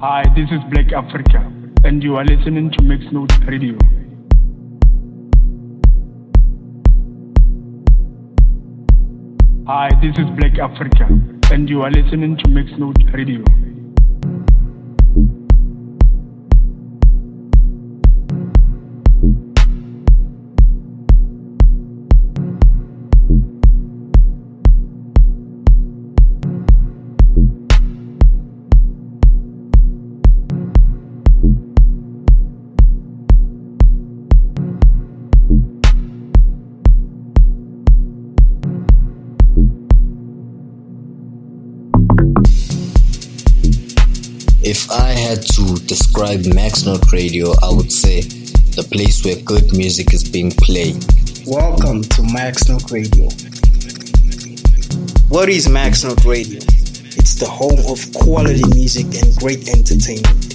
Hi, this is Black Africa, and you are listening to Mix Note Radio. Hi, this is Black Africa, and you are listening to Mix Note Radio. Describe Max Note Radio, I would say the place where good music is being played. Welcome to Max Note Radio. What is Max Note Radio? It's the home of quality music and great entertainment.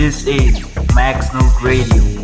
This is Max Note Radio.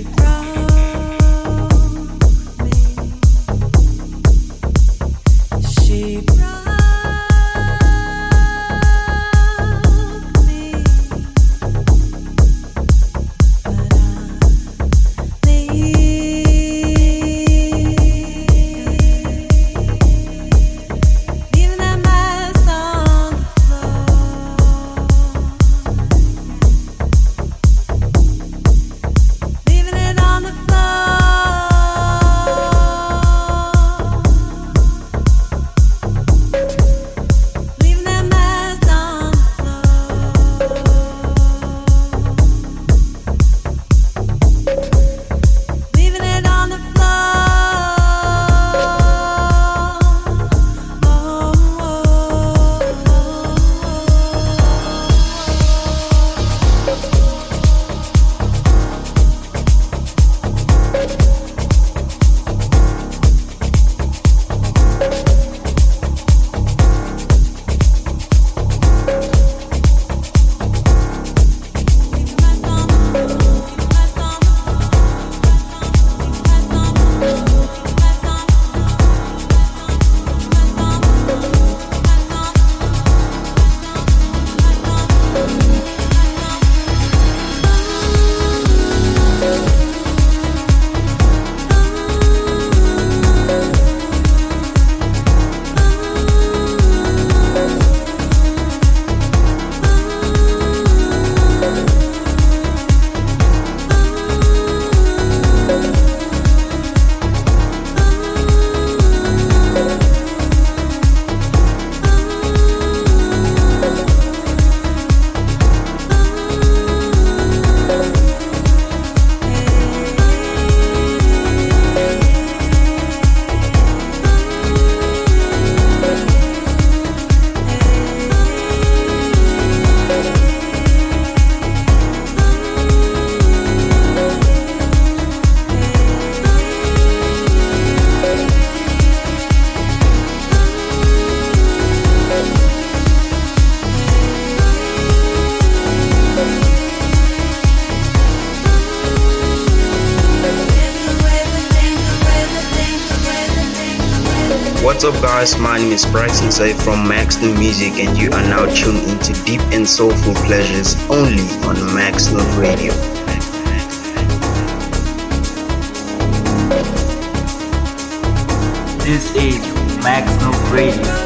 Guys? My name is Bryson Say from Max New Music, and you are now tuned into deep and soulful pleasures only on Max Note Radio. This is Max Note Radio.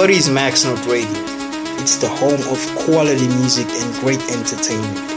What is Max Note Radio? It's the home of quality music and great entertainment.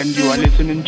And you are listening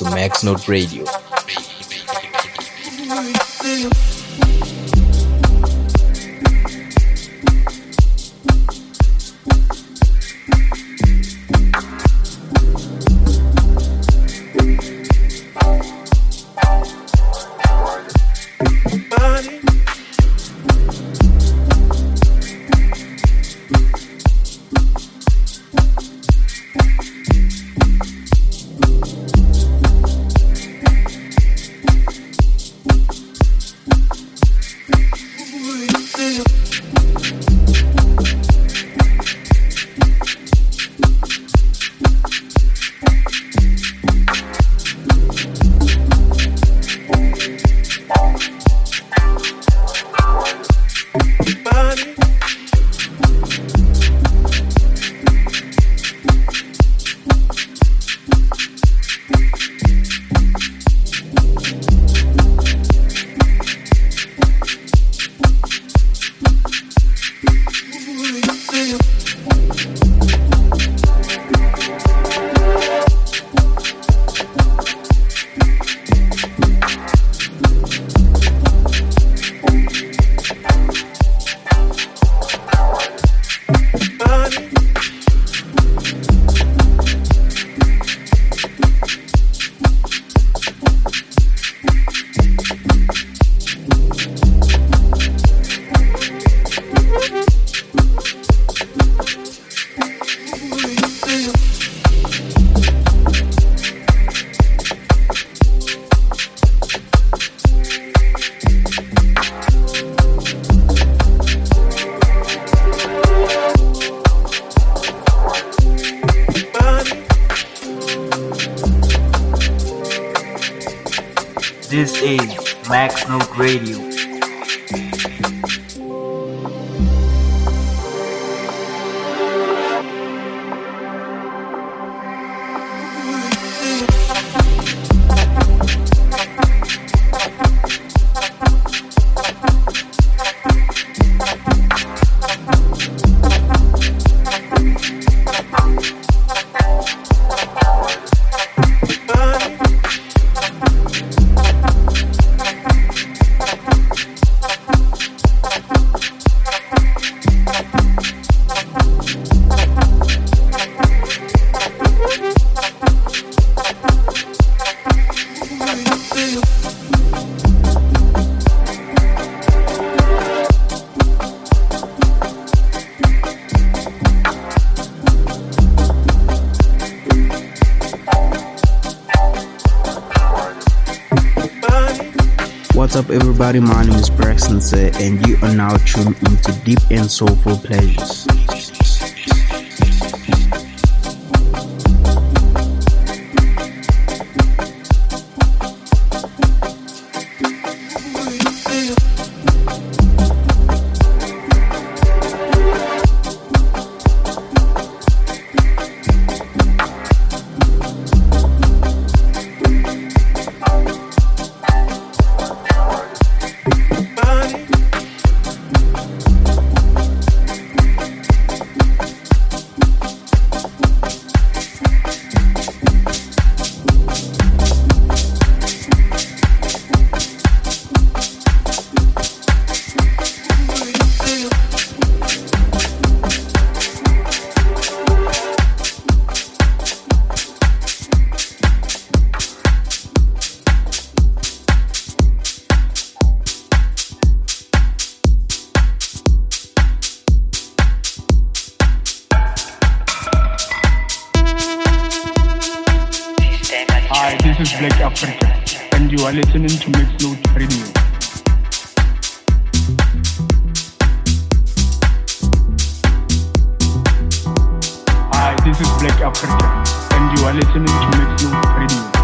to Max Note Radio. Everybody? My name is Braxton Sir, and you are now tuned into deep and soulful pleasures. And listening to Mix Note Radio. Hi, this is Black Africa, and you are listening to Mix Note Radio.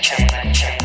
check, check.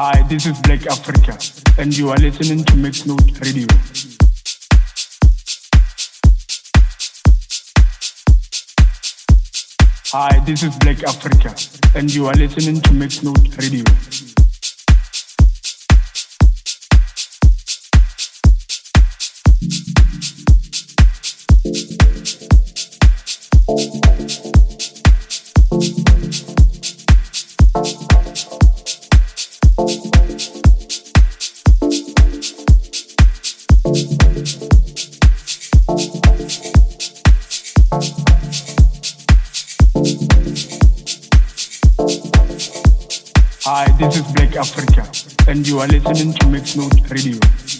Hi, this is Black Africa, and you are listening to Mix Note Radio. Hi, this is Black Africa, and you are listening to Mix Note Radio. Hi, this is Black Africa, and you are listening to Mix Note Radio. Radio.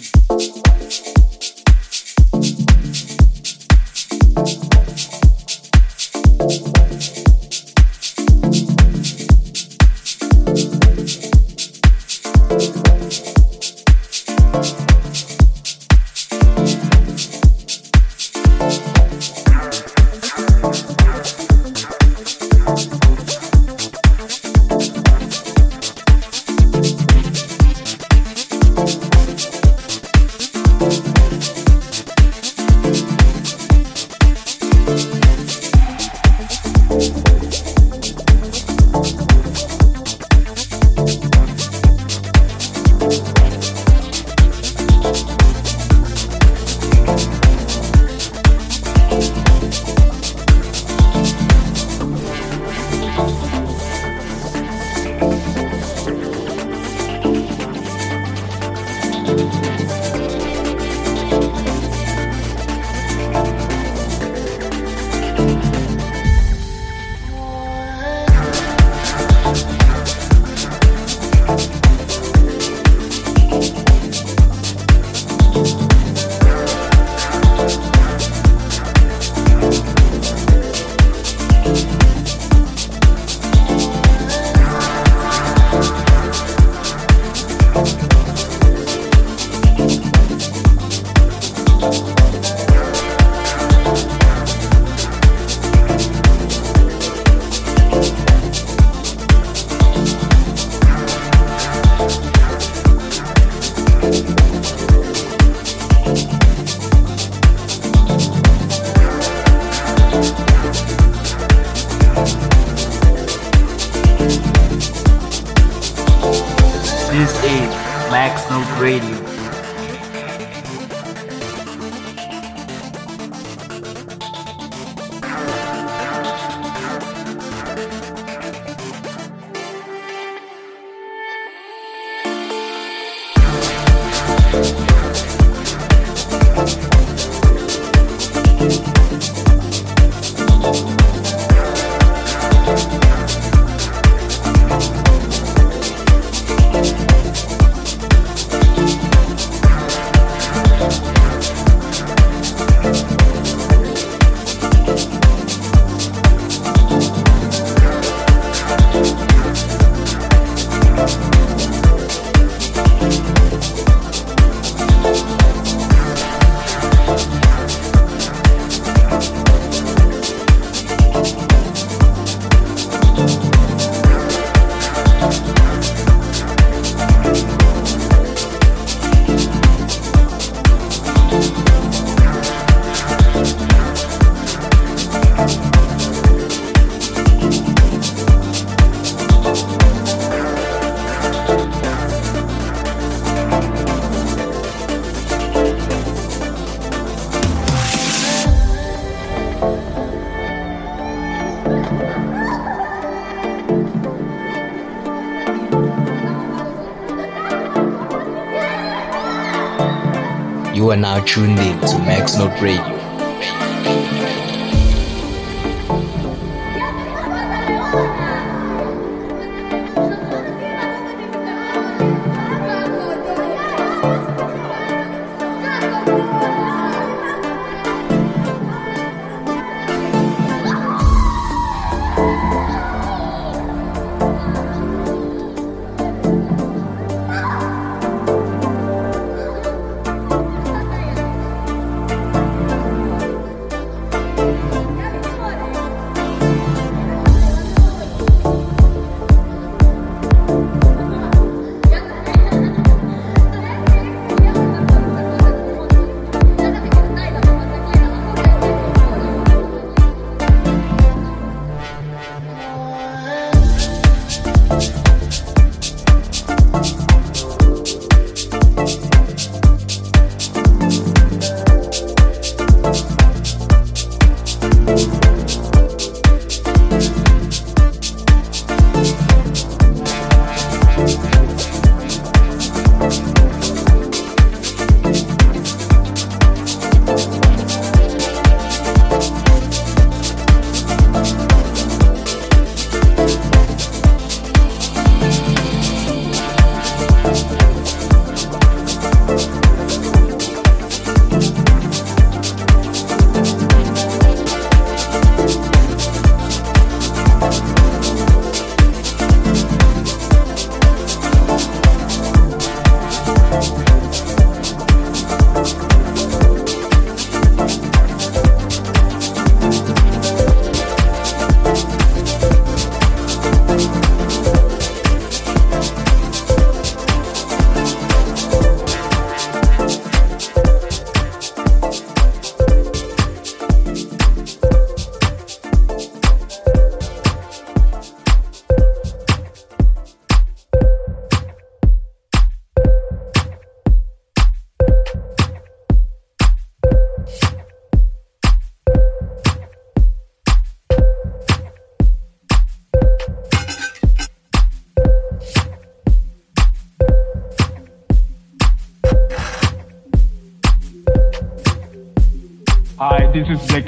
Now tuned in to Max Note Radio.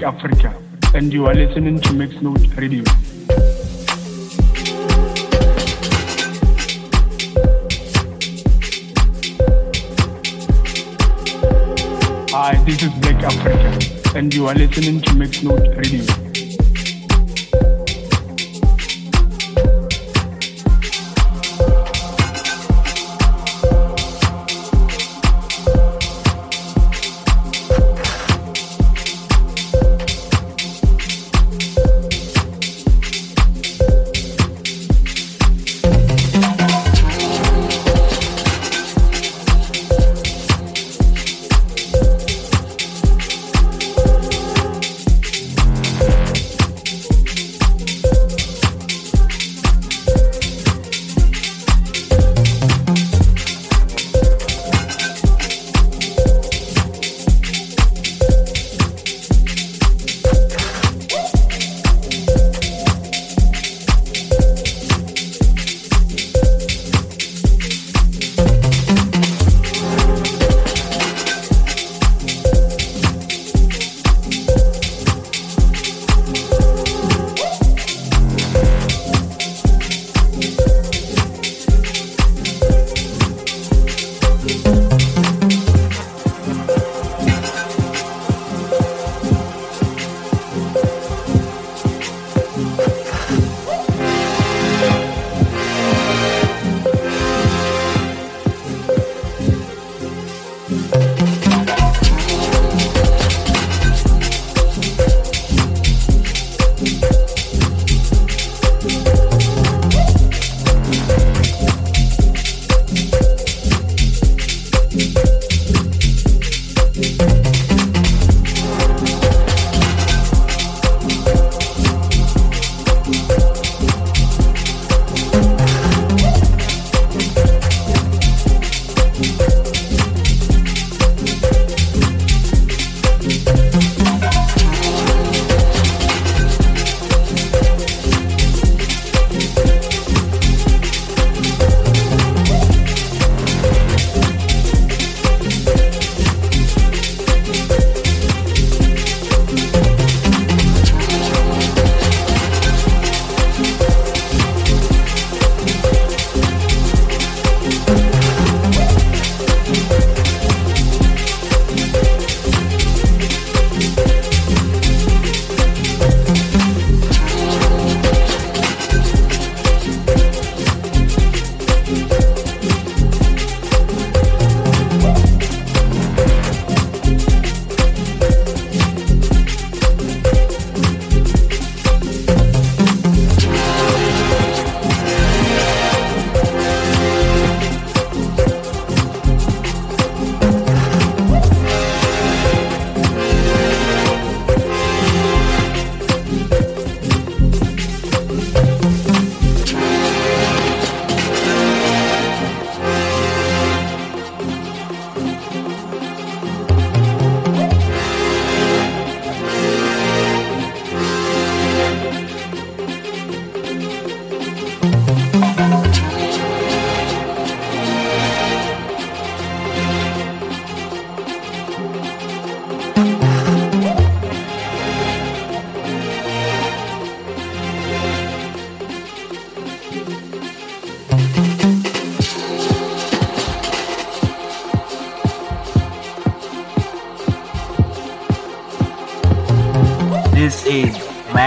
Africa, and you are listening to Mix Note Radio. Hi, this is Black Africa, and you are listening to Mix Note Radio.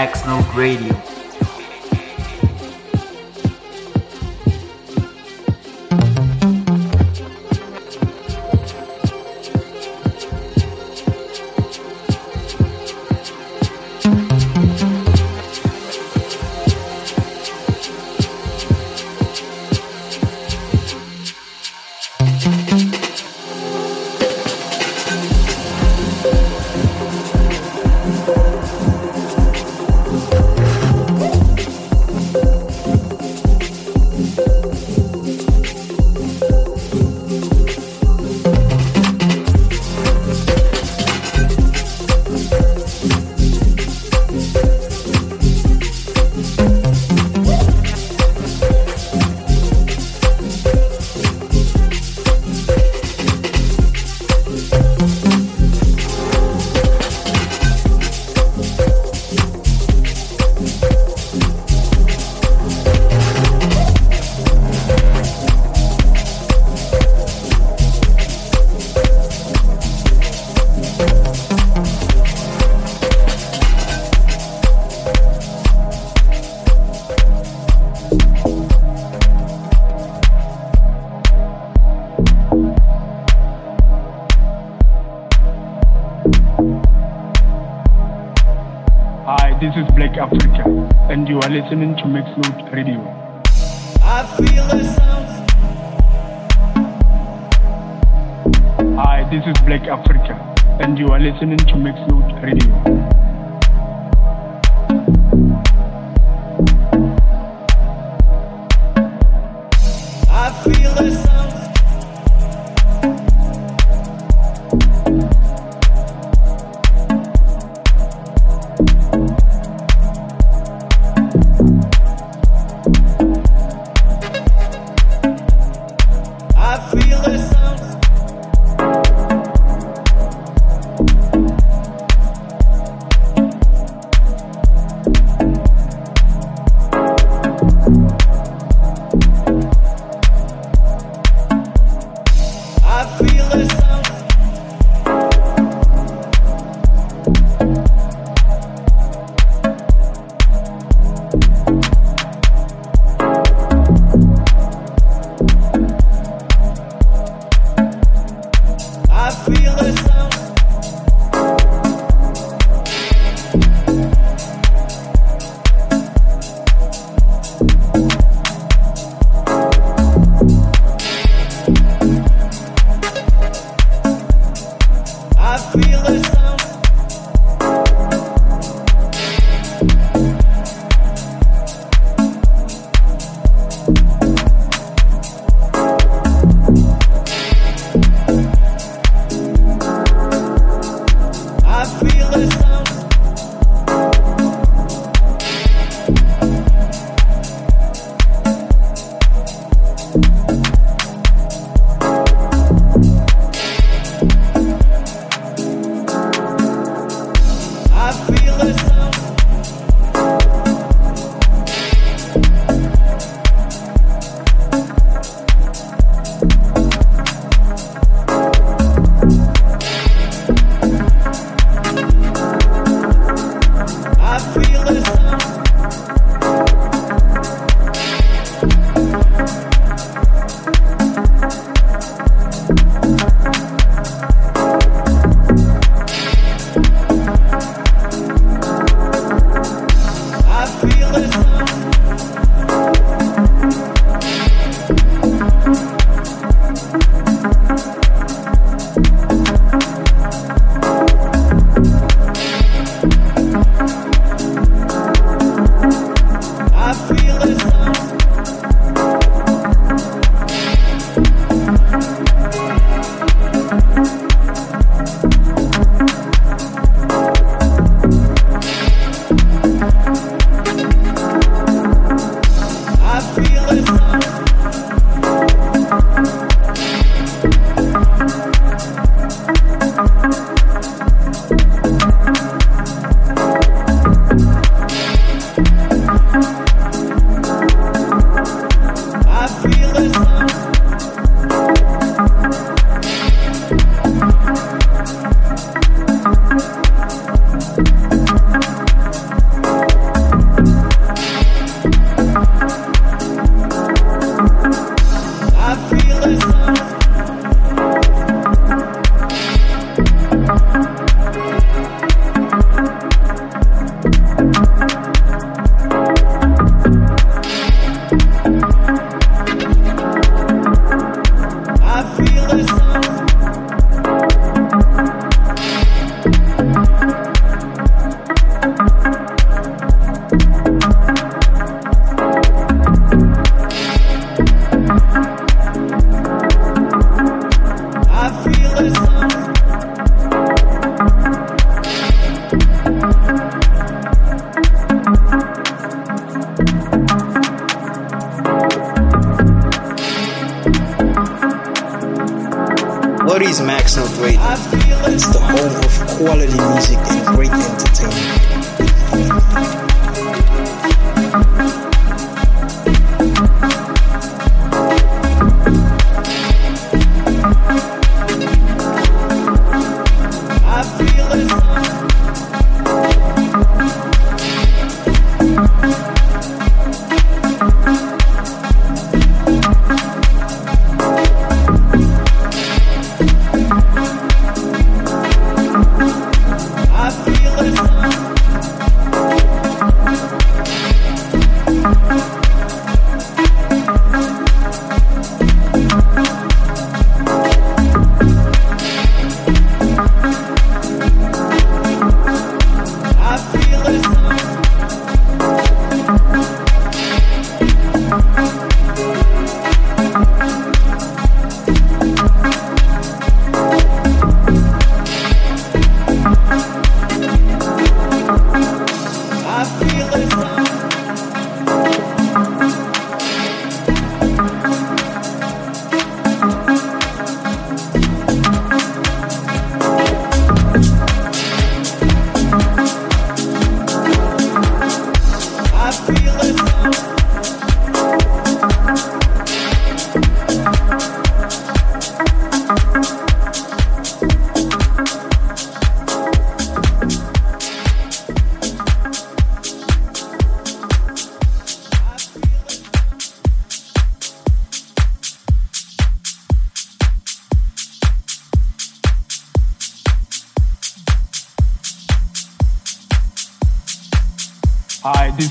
Max Note Radio.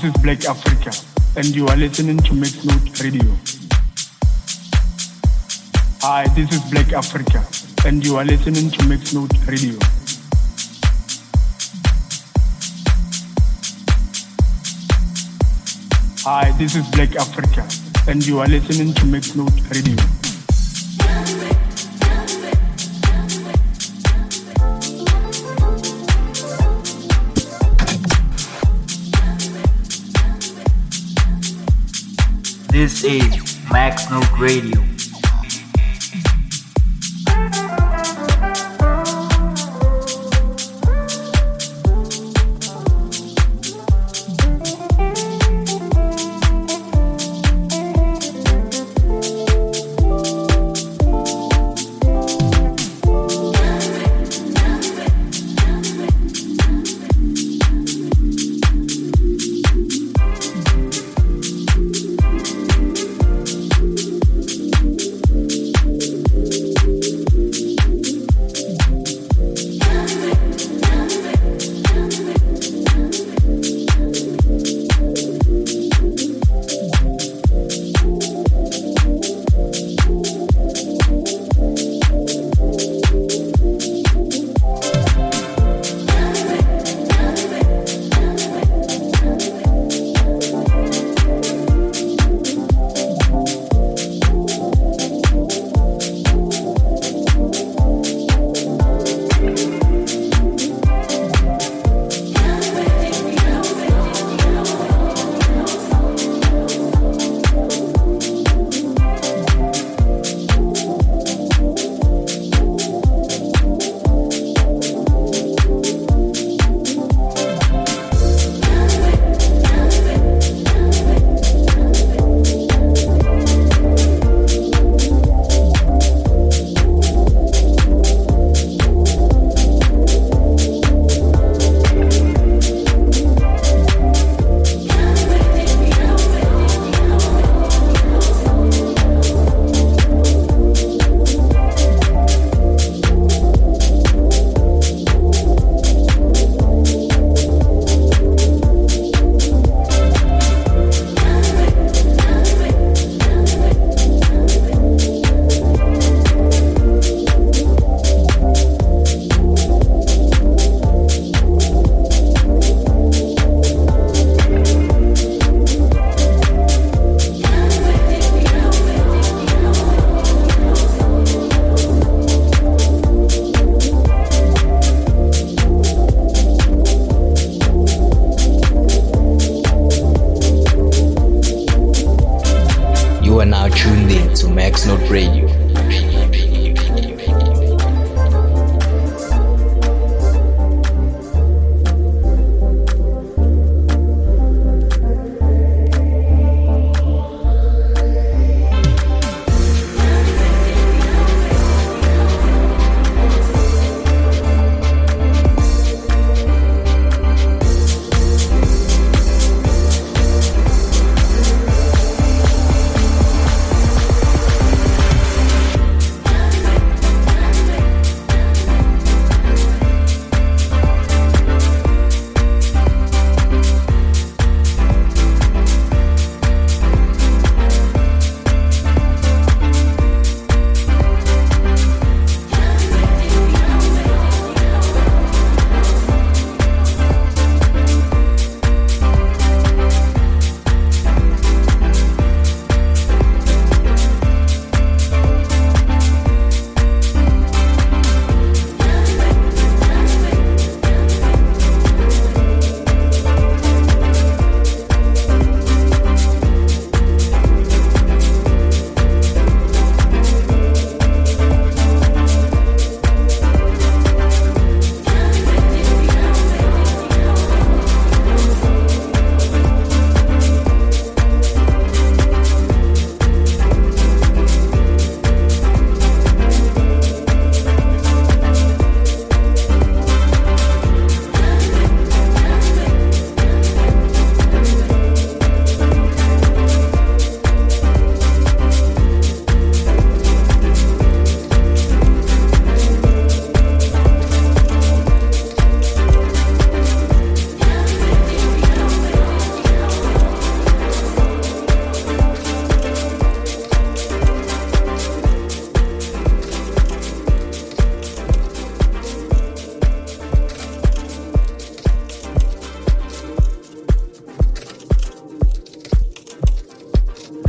Is Black Africa, and you are listening to Mix Note Radio. Hi, this is Black Africa, and you are listening to Mix Note Radio. Hi, this is Black Africa, and you are listening to Mix Note Radio. This is Max Note Radio.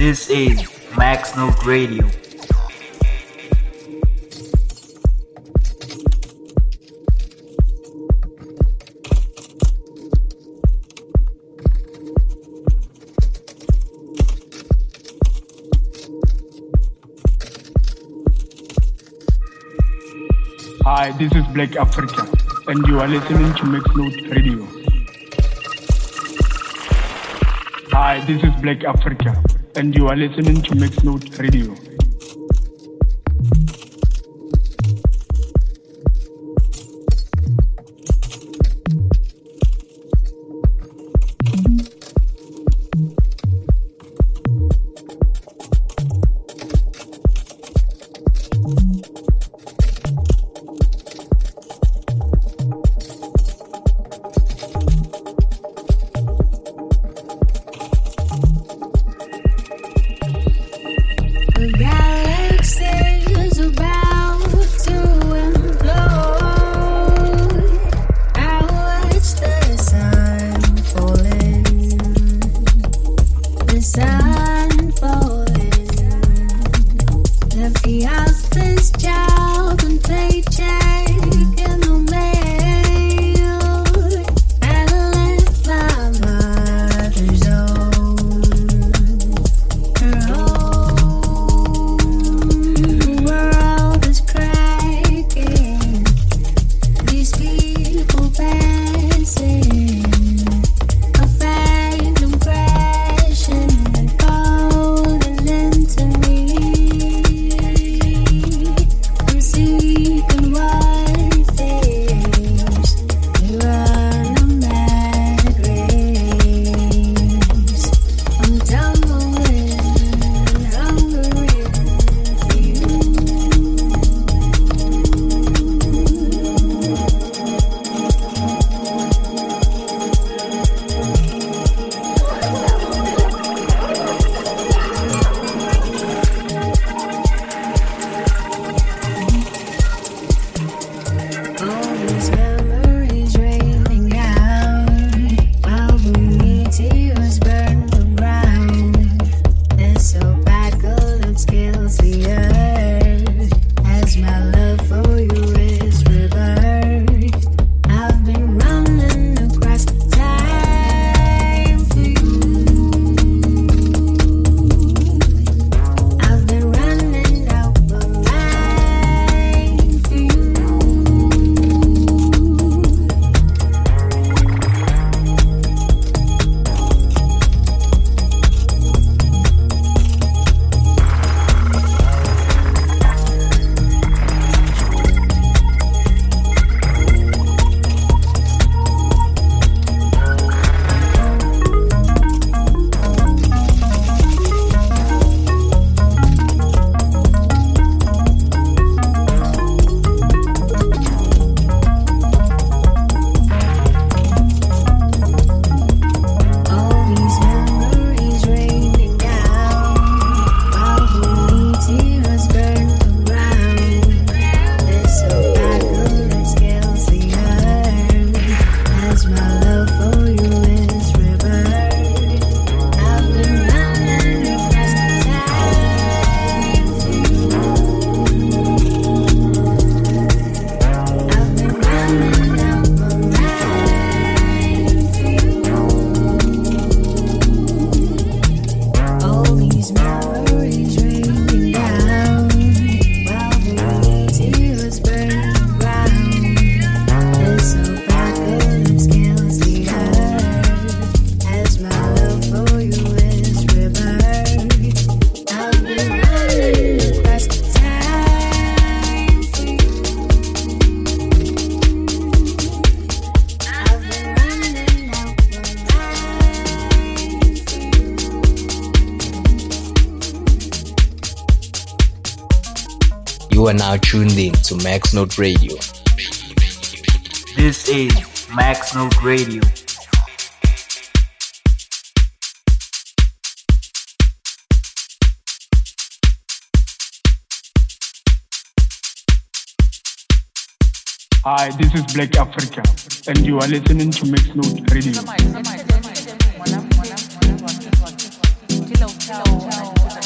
This is Max Note Radio. Hi, this is Black Africa, and you are listening to Max Note Radio. Hi, this is Black Africa and you are listening to Mixnote Radio. to Max Note Radio. This is Max Note Radio. Hi, this is Black Africa, and you are listening to Max Note Radio. Hello.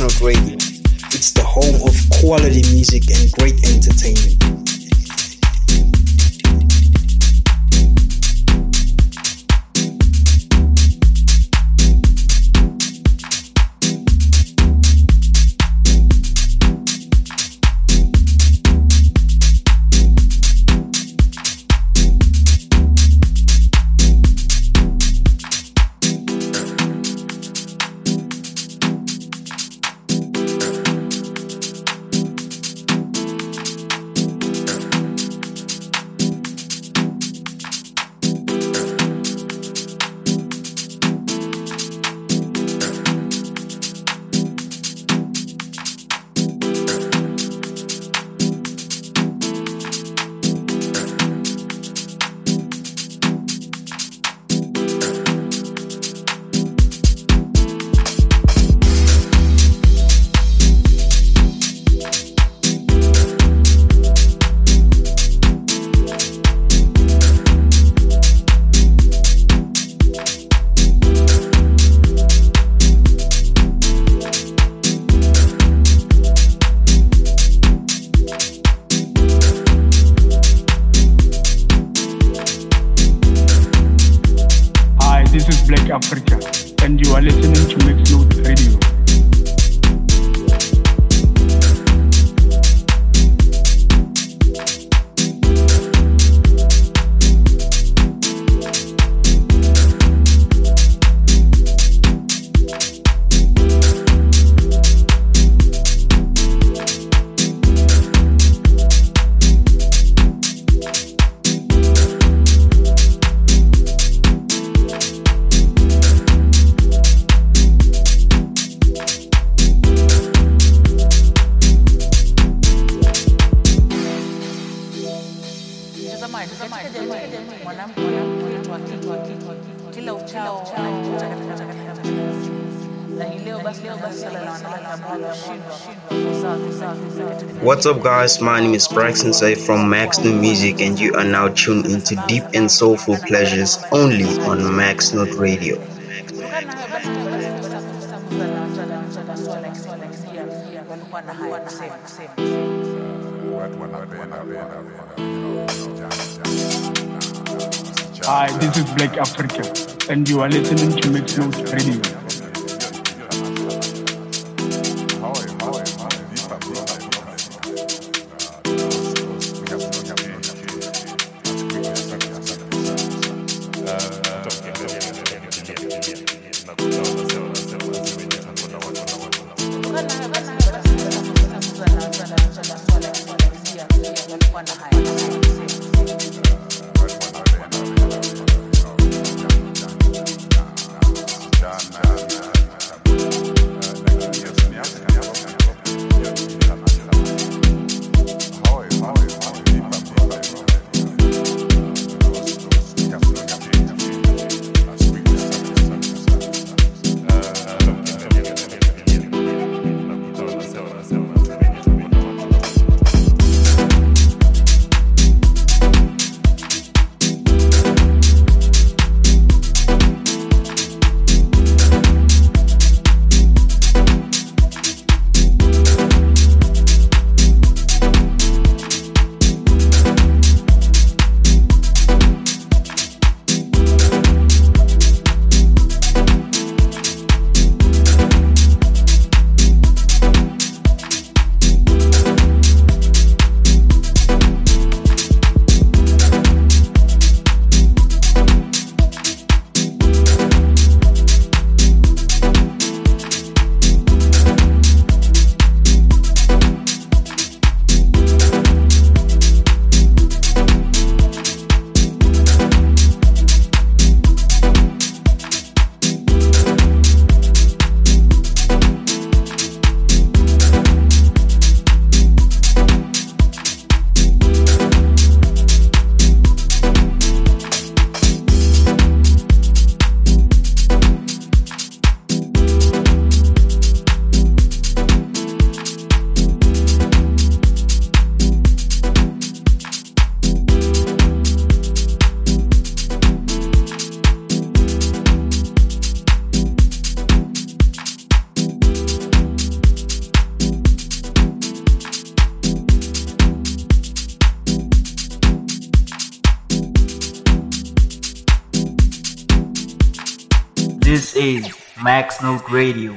Radio? It's the home of quality music and great What's up, guys? My name is Braxton Say from Max New Music, and you are now tuned into deep and soulful pleasures only on Max Note Radio. Hi, this is Black Africa, and you are listening to Mix Note Radio. Radio.